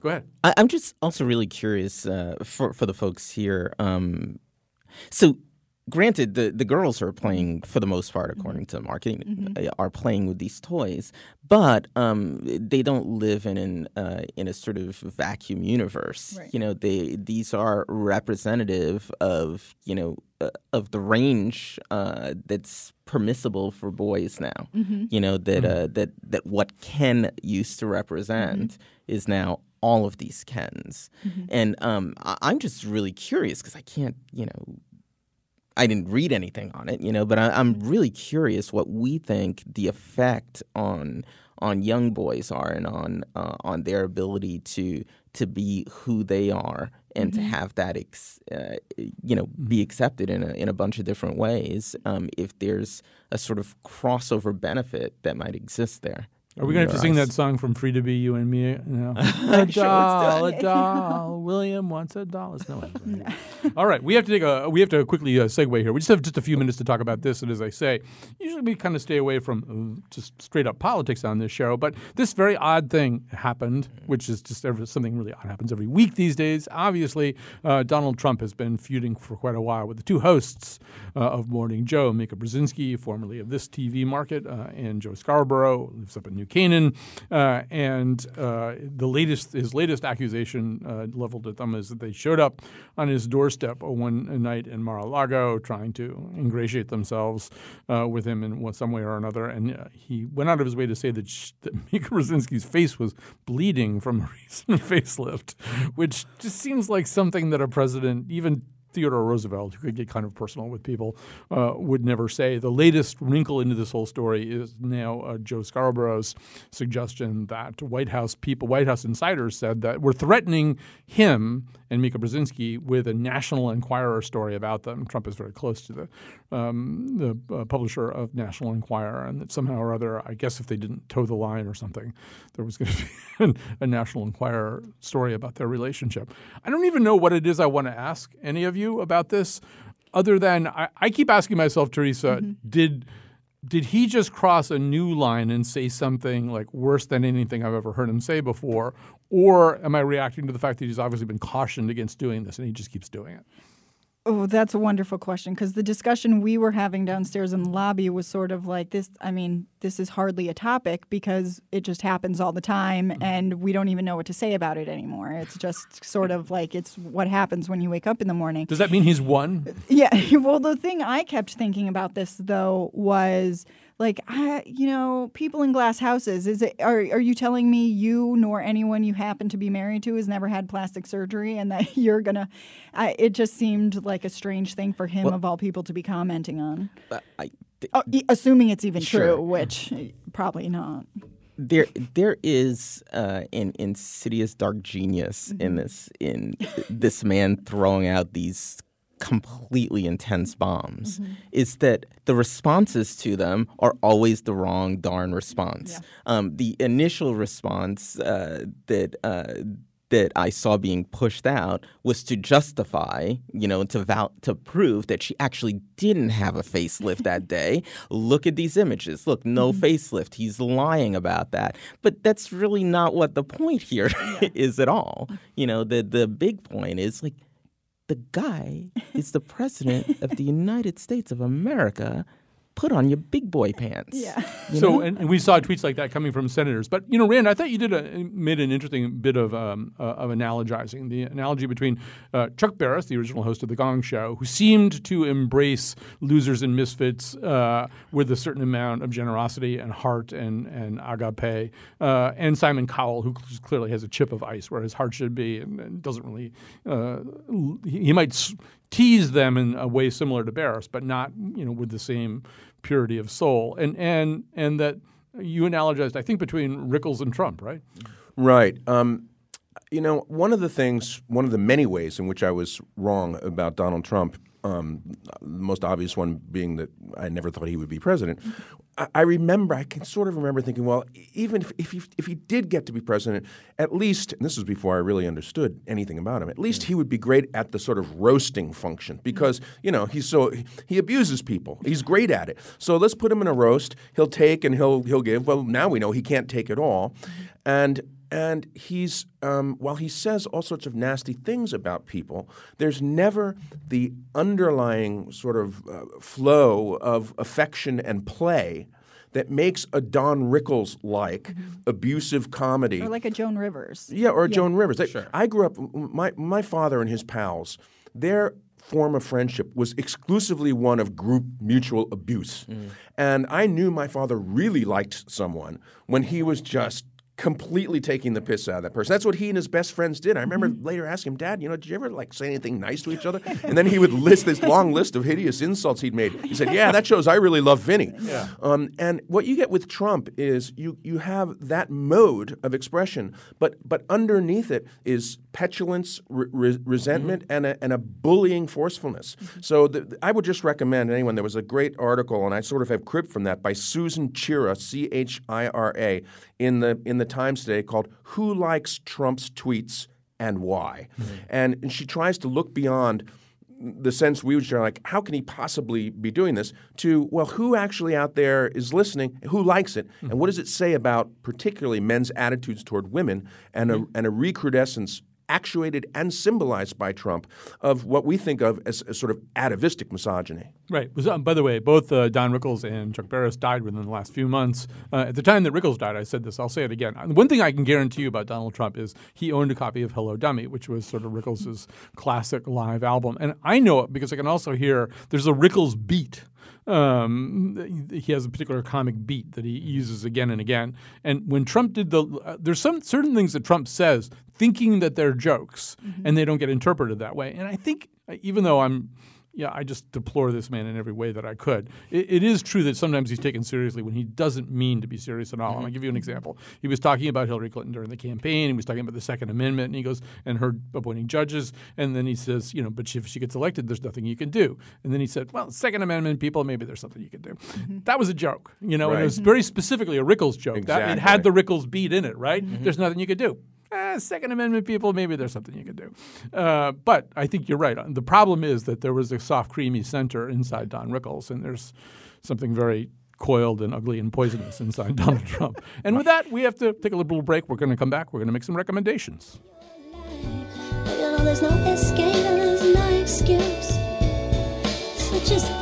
Go ahead. I, I'm just also really curious uh, for for the folks here. Um, so granted, the, the girls are playing for the most part, according to marketing, uh, are playing with these toys, but um, they don't live in an uh, in a sort of vacuum universe. Right. You know, they these are representative of you know uh, of the range uh, that's permissible for boys now. Mhm. You know that uh, that that what Ken used to represent is now all of these Kens, Mhm. and um, I- I'm just really curious because I can't you know I didn't read anything on it, you know, but I, I'm really curious what we think the effect on on young boys are and on uh, on their ability to to be who they are and to Mhm. have that ex, uh, you know be accepted in a in a bunch of different ways. Um, if there's a sort of crossover benefit that might exist there. Are we going to have to sing that song from Free to Be You and Me? You know? a Sure, let's do doll, a doll. William wants a doll. It's no one. All right, we have to take a we have to quickly uh, segue here. We just have just a few minutes to talk about this, and as I say, usually we kind of stay away from uh, just straight up politics on this show. But this very odd thing happened, which is just every, something really odd happens every week these days. Obviously, uh, Donald Trump has been feuding for quite a while with the two hosts uh, of Morning Joe, Mika Brzezinski, formerly of this TV market, uh, and Joe Scarborough, lives up in New Canaan. Uh, and uh, the latest, his latest accusation uh, leveled at them is that they showed up on his doorstep one night in Mar-a-Lago trying to ingratiate themselves uh, with him in some way or another. And uh, he went out of his way to say that, sh- that Mika Brzezinski's face was bleeding from a recent facelift, which just seems like something that a president, even Theodore Roosevelt, who could get kind of personal with people, uh, would never say. The latest wrinkle into this whole story is now uh, Joe Scarborough's suggestion that White House people, White House insiders said that we're threatening him and Mika Brzezinski with a National Enquirer story about them. Trump is very close to the um, the uh, publisher of National Enquirer, and that somehow or other, I guess if they didn't toe the line or something, there was going to be a National Enquirer story about their relationship. I don't even know what it is I want to ask any of you about this, other than I, I keep asking myself, Teresa, mm-hmm. did did he just cross a new line and say something like worse than anything I've ever heard him say before? Or am I reacting to the fact that he's obviously been cautioned against doing this and he just keeps doing it? Oh, that's a wonderful question because the discussion we were having downstairs in the lobby was sort of like this. I mean, this is hardly a topic because it just happens all the time Mm-hmm. and we don't even know what to say about it anymore. It's just sort of like it's what happens when you wake up in the morning. Does that mean he's won? Yeah. Well, the thing I kept thinking about this though was like, I, you know, people in glass houses. Is it? Are are you telling me you nor anyone you happen to be married to has never had plastic surgery, and that you're gonna? I, it just seemed like a strange thing for him Well- of all people to be commenting on. I, Oh, e- assuming it's even Sure. true, which eh, probably not. there there is uh, an insidious dark genius in this in this man throwing out these completely intense bombs is that the responses to them are always the wrong darn response. Um, the initial response uh, that uh, that I saw being pushed out was to justify, you know, to val- to prove that she actually didn't have a facelift that day. Look at these images. Look, no facelift. He's lying about that. But that's really not what the point here is at all. You know, the the big point is like the guy is the president of the United States of America. Put on your big boy pants. Yeah. You so, and, and we saw tweets like that coming from senators. But you know, Rand, I thought you did a made an interesting bit of um, uh, of analogizing the analogy between uh, Chuck Barris, the original host of the Gong Show, who seemed to embrace losers and misfits uh, with a certain amount of generosity and heart and and agape, uh, and Simon Cowell, who clearly has a chip of ice where his heart should be and, and doesn't really. Uh, he, he might. Tease them in a way similar to Barris, but not, you know, with the same purity of soul, and and and that you analogized, I think, between Rickles and Trump, right? Right. Um, you know, one of the things, one of the many ways in which I was wrong about Donald Trump, um, the most obvious one being that I never thought he would be president. I, I remember, I can sort of remember thinking, well, even if, if, he, if he did get to be president, at least, and this was before I really understood anything about him, at least he would be great at the sort of roasting function because, you know, he's so, he abuses people. He's great at it. So let's put him in a roast. He'll take and he'll, he'll give. Well, now we know he can't take it all. And and he's um, while he says all sorts of nasty things about people, there's never the underlying sort of uh, flow of affection and play that makes a Don Rickles like abusive comedy. Or like a Joan Rivers. Yeah, or Joan Rivers. I, I grew up. My my father and his pals, their form of friendship was exclusively one of group mutual abuse, and I knew my father really liked someone when he was just completely taking the piss out of that person. That's what he and his best friends did. I remember mm-hmm. later asking him, Dad, you know, did you ever like say anything nice to each other? And then he would list this long list of hideous insults he'd made. He said, Yeah, that shows I really love Vinny. Yeah. Um, and what you get with Trump is you you have that mode of expression, but but underneath it is petulance, re- re- resentment, mm-hmm. and a and a bullying forcefulness. Mm-hmm. So the, I would just recommend anyone. There was a great article, and I sort of have cribbed from that by Susan Chira, C H I R A, in the in the Times today called "Who Likes Trump's Tweets and Why," hmm. and, and she tries to look beyond the sense we would share, like, how can he possibly be doing this? To, well, who actually out there is listening? Who likes it? And what hmm. does it say about particularly men's attitudes toward women and a, hmm. and a recrudescence actuated and symbolized by Trump of what we think of as, as sort of atavistic misogyny? Right. Um, by the way, both uh, Don Rickles and Chuck Barris died within the last few months. Uh, at the time that Rickles died, I said this. I'll say it again. One thing I can guarantee you about Donald Trump is he owned a copy of Hello Dummy, which was sort of Rickles' classic live album, and I know it because I can also hear there's a Rickles beat. Um, he has a particular comic beat that he uses again and again. And when Trump did the, uh, there's some certain things that Trump says, thinking that they're jokes, and they don't get interpreted that way. And I think, even though I'm yeah, I just deplore this man in every way that I could. It, it is true that sometimes he's taken seriously when he doesn't mean to be serious at all. And I'll give you an example. He was talking about Hillary Clinton during the campaign. He was talking about the Second Amendment, and he goes and her appointing judges. And then he says, you know, but if she gets elected, there's nothing you can do. And then he said, well, Second Amendment people, maybe there's something you can do. Mm-hmm. That was a joke, you know, and it was very specifically a Rickles joke. That, it had the Rickles beat in it, right? Mm-hmm. There's nothing you could do eh, Second Amendment people, maybe there's something you can do. Uh, but I think you're right. The problem is that there was a soft, creamy center inside Don Rickles, and there's something very coiled and ugly and poisonous inside Donald Trump. And with that, we have to take a little break. We're going to come back. We're going to make some recommendations. You know,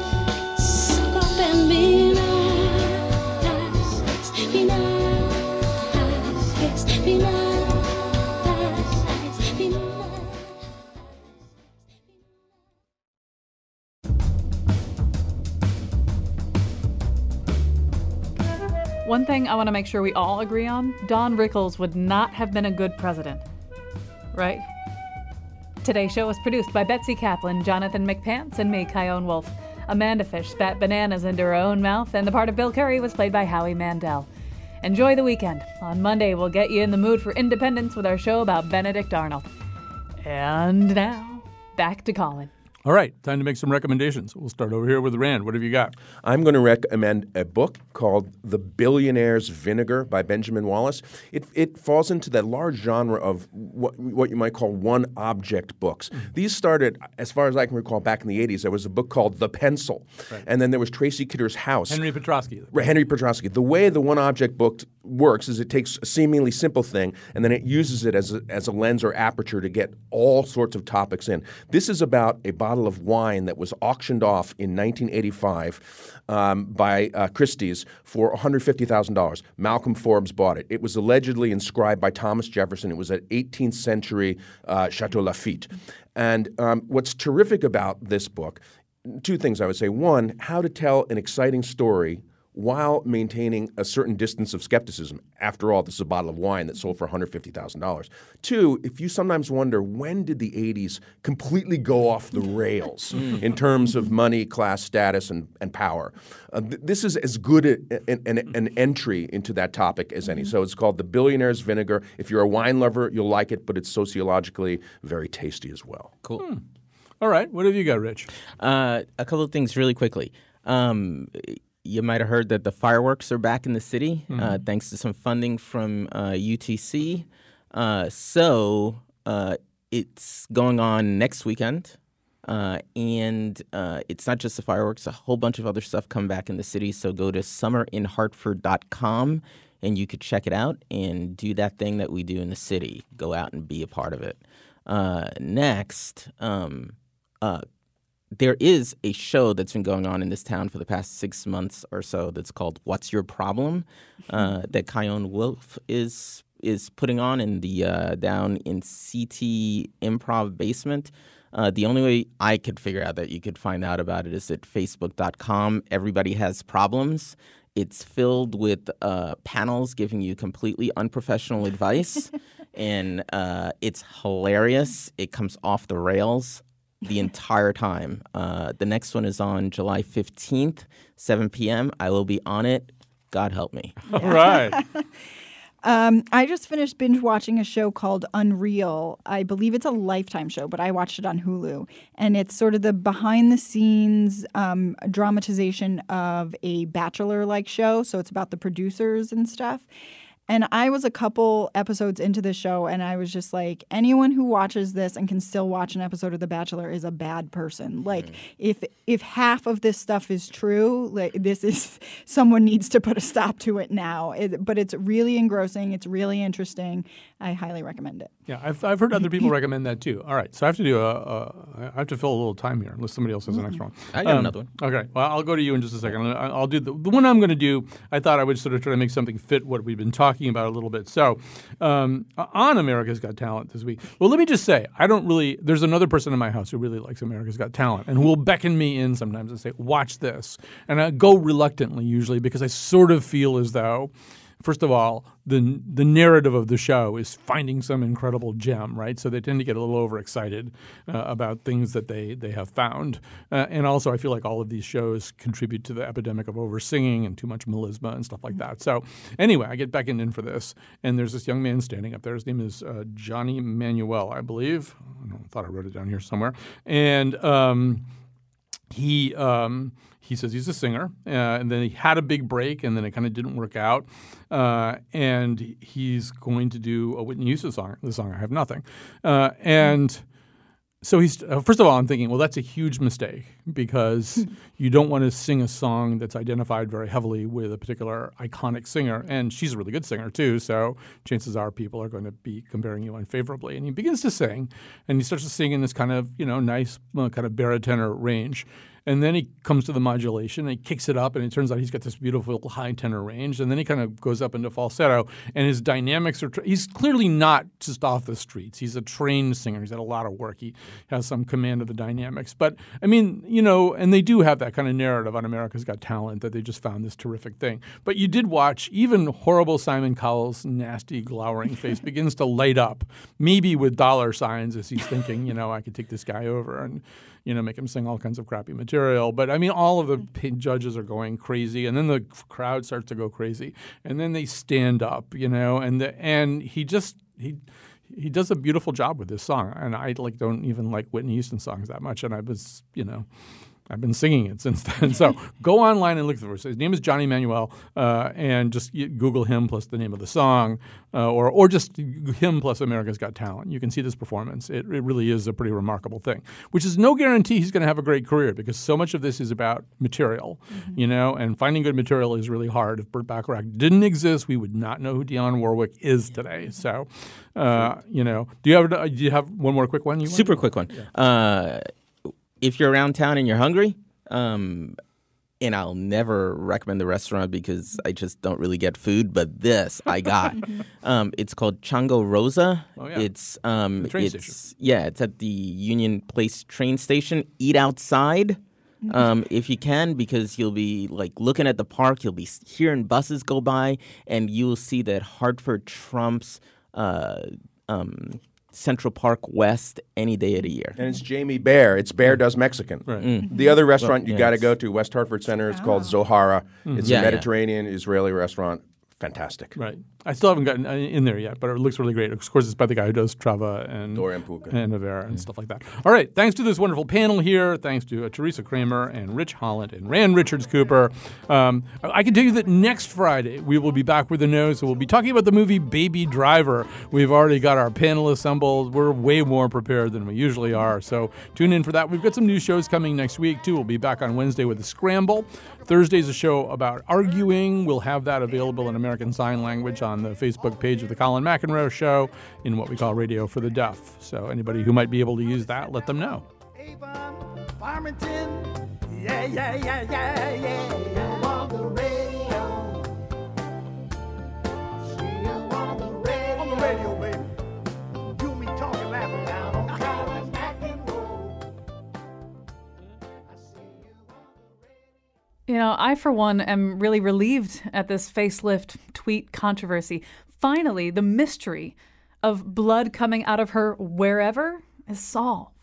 One thing I want to make sure we all agree on Don Rickles would not have been a good president. Right? Today's show was produced by Betsy Kaplan, Jonathan McPants, and me, Chion Wolf. Amanda Fish spat bananas into her own mouth, and the part of Bill Curry was played by Howie Mandel. Enjoy the weekend. On Monday, we'll get you in the mood for independence with our show about Benedict Arnold. And now, back to Colin. All right, time to make some recommendations. We'll start over here with Rand. What have you got? I'm going to recommend a book called The Billionaire's Vinegar by Benjamin Wallace. It, it falls into that large genre of what, what you might call one object books. Mm-hmm. These started, as far as I can recall, back in the 80s. There was a book called The Pencil, Right. and then there was Tracy Kidder's House. Henry Petroski. Right, Henry Petroski. The way the one object book works is it takes a seemingly simple thing and then it uses it as a, as a lens or aperture to get all sorts of topics in. This is about a bottle of wine that was auctioned off in 1985 um, by uh, Christie's for $150,000. Malcolm Forbes bought it. It was allegedly inscribed by Thomas Jefferson. It was an 18th century uh, Chateau Lafite. And um, what's terrific about this book two things I would say. One, how to tell an exciting story while maintaining a certain distance of skepticism. After all, this is a bottle of wine that sold for $150,000. Two, if you sometimes wonder when did the 80s completely go off the rails Mm. in terms of money, class, status, and, and power, uh, th- this is as good a, an, an, an entry into that topic as any. So it's called The Billionaire's Vinegar. If you're a wine lover, you'll like it, but it's sociologically very tasty as well. Cool. All right, what have you got, Rich? Uh, a couple of things really quickly. Um, you might have heard that the fireworks are back in the city uh, Mhm. thanks to some funding from uh, UTC. Uh, so uh, it's going on next weekend. Uh, and uh, it's not just the fireworks, a whole bunch of other stuff come back in the city. So go to summerinhartford.com and you could check it out and do that thing that we do in the city. Go out and be a part of it. Uh, next, um, uh, there is a show that's been going on in this town for the past six months or so that's called "What's Your Problem?" Uh, that Chion Wolf is is putting on in the uh, down in CT Improv basement. Uh, the only way I could figure out that you could find out about it is at facebook.com. Everybody has problems. It's filled with uh, panels giving you completely unprofessional advice, and uh, it's hilarious. It comes off the rails the entire time. Uh, the next one is on July 15th, 7 p.m. I will be on it. God help me. All right. Um, I just finished binge watching a show called Unreal. I believe it's a Lifetime show, but I watched it on Hulu. And it's sort of the behind the scenes um, dramatization of a Bachelor like show. So it's about the producers and stuff. And I was a couple episodes into the show, and I was just like, anyone who watches this and can still watch an episode of The Bachelor is a bad person. Like, hmm. if if half of this stuff is true, like this is someone needs to put a stop to it now. It, but it's really engrossing. It's really interesting. I highly recommend it. Yeah, I've, I've heard other people recommend that too. All right, so I have to do a, a I have to fill a little time here, unless somebody else has the mm-hmm. next one. I got um, another one. Okay, well I'll go to you in just a second. I- I'll do the, the one I'm going to do. I thought I would sort of try to make something fit what we've been talking about a little bit. So, um, on America's Got Talent this week. Well, let me just say I don't really. There's another person in my house who really likes America's Got Talent and who will beckon me in sometimes and say, "Watch this," and I go reluctantly usually because I sort of feel as though. First of all, the the narrative of the show is finding some incredible gem, right? So they tend to get a little overexcited uh, about things that they they have found, uh, and also I feel like all of these shows contribute to the epidemic of oversinging and too much melisma and stuff like that. So anyway, I get beckoned in for this, and there's this young man standing up there. His name is uh, Johnny Manuel, I believe. I, I thought I wrote it down here somewhere, and. Um, he um, he says he's a singer, uh, and then he had a big break, and then it kind of didn't work out. Uh, and he's going to do a Whitney Houston song. The song I have nothing, uh, and so he's uh, first of all, I'm thinking, well, that's a huge mistake because you don't want to sing a song that's identified very heavily with a particular iconic singer, and she's a really good singer too. So chances are people are going to be comparing you unfavorably. And he begins to sing, and he starts to sing in this kind of you know nice uh, kind of baritone range. And then he comes to the modulation and he kicks it up, and it turns out he's got this beautiful high tenor range. And then he kind of goes up into falsetto, and his dynamics are. Tra- he's clearly not just off the streets. He's a trained singer. He's had a lot of work. He has some command of the dynamics. But I mean, you know, and they do have that kind of narrative on America's Got Talent that they just found this terrific thing. But you did watch even horrible Simon Cowell's nasty, glowering face begins to light up, maybe with dollar signs as he's thinking, you know, I could take this guy over and you know, make him sing all kinds of crappy material. But I mean, all of the hmm. judges are going crazy, and then the crowd starts to go crazy, and then they stand up, you know, and the and he just he he does a beautiful job with this song, and I like don't even like Whitney Houston songs that much, and I was you know. I've been singing it since then. So go online and look for it. His name is Johnny Manuel, uh, and just Google him plus the name of the song, uh, or or just him plus America's Got Talent. You can see this performance. It, it really is a pretty remarkable thing. Which is no guarantee he's going to have a great career because so much of this is about material, you know, and finding good material is really hard. If Burt Bacharach didn't exist, we would not know who Dionne Warwick is today. So, uh, you know, do you have do you have one more quick one? You want? Super quick one. Uh, if you're around town and you're hungry, um, and I'll never recommend the restaurant because I just don't really get food, but this I got. um, it's called Chango Rosa. Oh, yeah. It's um, The train it's station. yeah, it's at the Union Place train station. Eat outside. Um, if you can, because you'll be like looking at the park, you'll be hearing buses go by, and you'll see that Hartford trumps uh, um, Central Park West any day of the year. And it's Jamie Bear. It's Bear Does Mexican. Right. Mm. The other restaurant Well, you yeah, got to go to, West Hartford Center. It's called Zohara. Mm-hmm. It's Yeah, a yeah. Mediterranean Israeli restaurant. Fantastic. Right. I still haven't gotten uh, in there yet, but it looks really great. Of course, it's by the guy who does Treva and Dorian Puka. and Avera and stuff like that. All right. Thanks to this wonderful panel here. Thanks to uh, Teresa Kramer and Rich Holland and Rand Richards Cooper. Um, I can tell you that next Friday we will be back with the nose. So we'll be talking about the movie Baby Driver. We've already got our panel assembled. We're way more prepared than we usually are. So tune in for that. We've got some new shows coming next week too. We'll be back on Wednesday with the Scramble. Thursday's a show about arguing. We'll have that available in American Sign Language on the Facebook page of the Colin McEnroe Show in what we call Radio for the Deaf. So anybody who might be able to use that, let them know. Farmington. Yeah, yeah, yeah, yeah, yeah, You know, I, for one, am really relieved at this facelift tweet controversy. Finally, the mystery of blood coming out of her wherever is solved.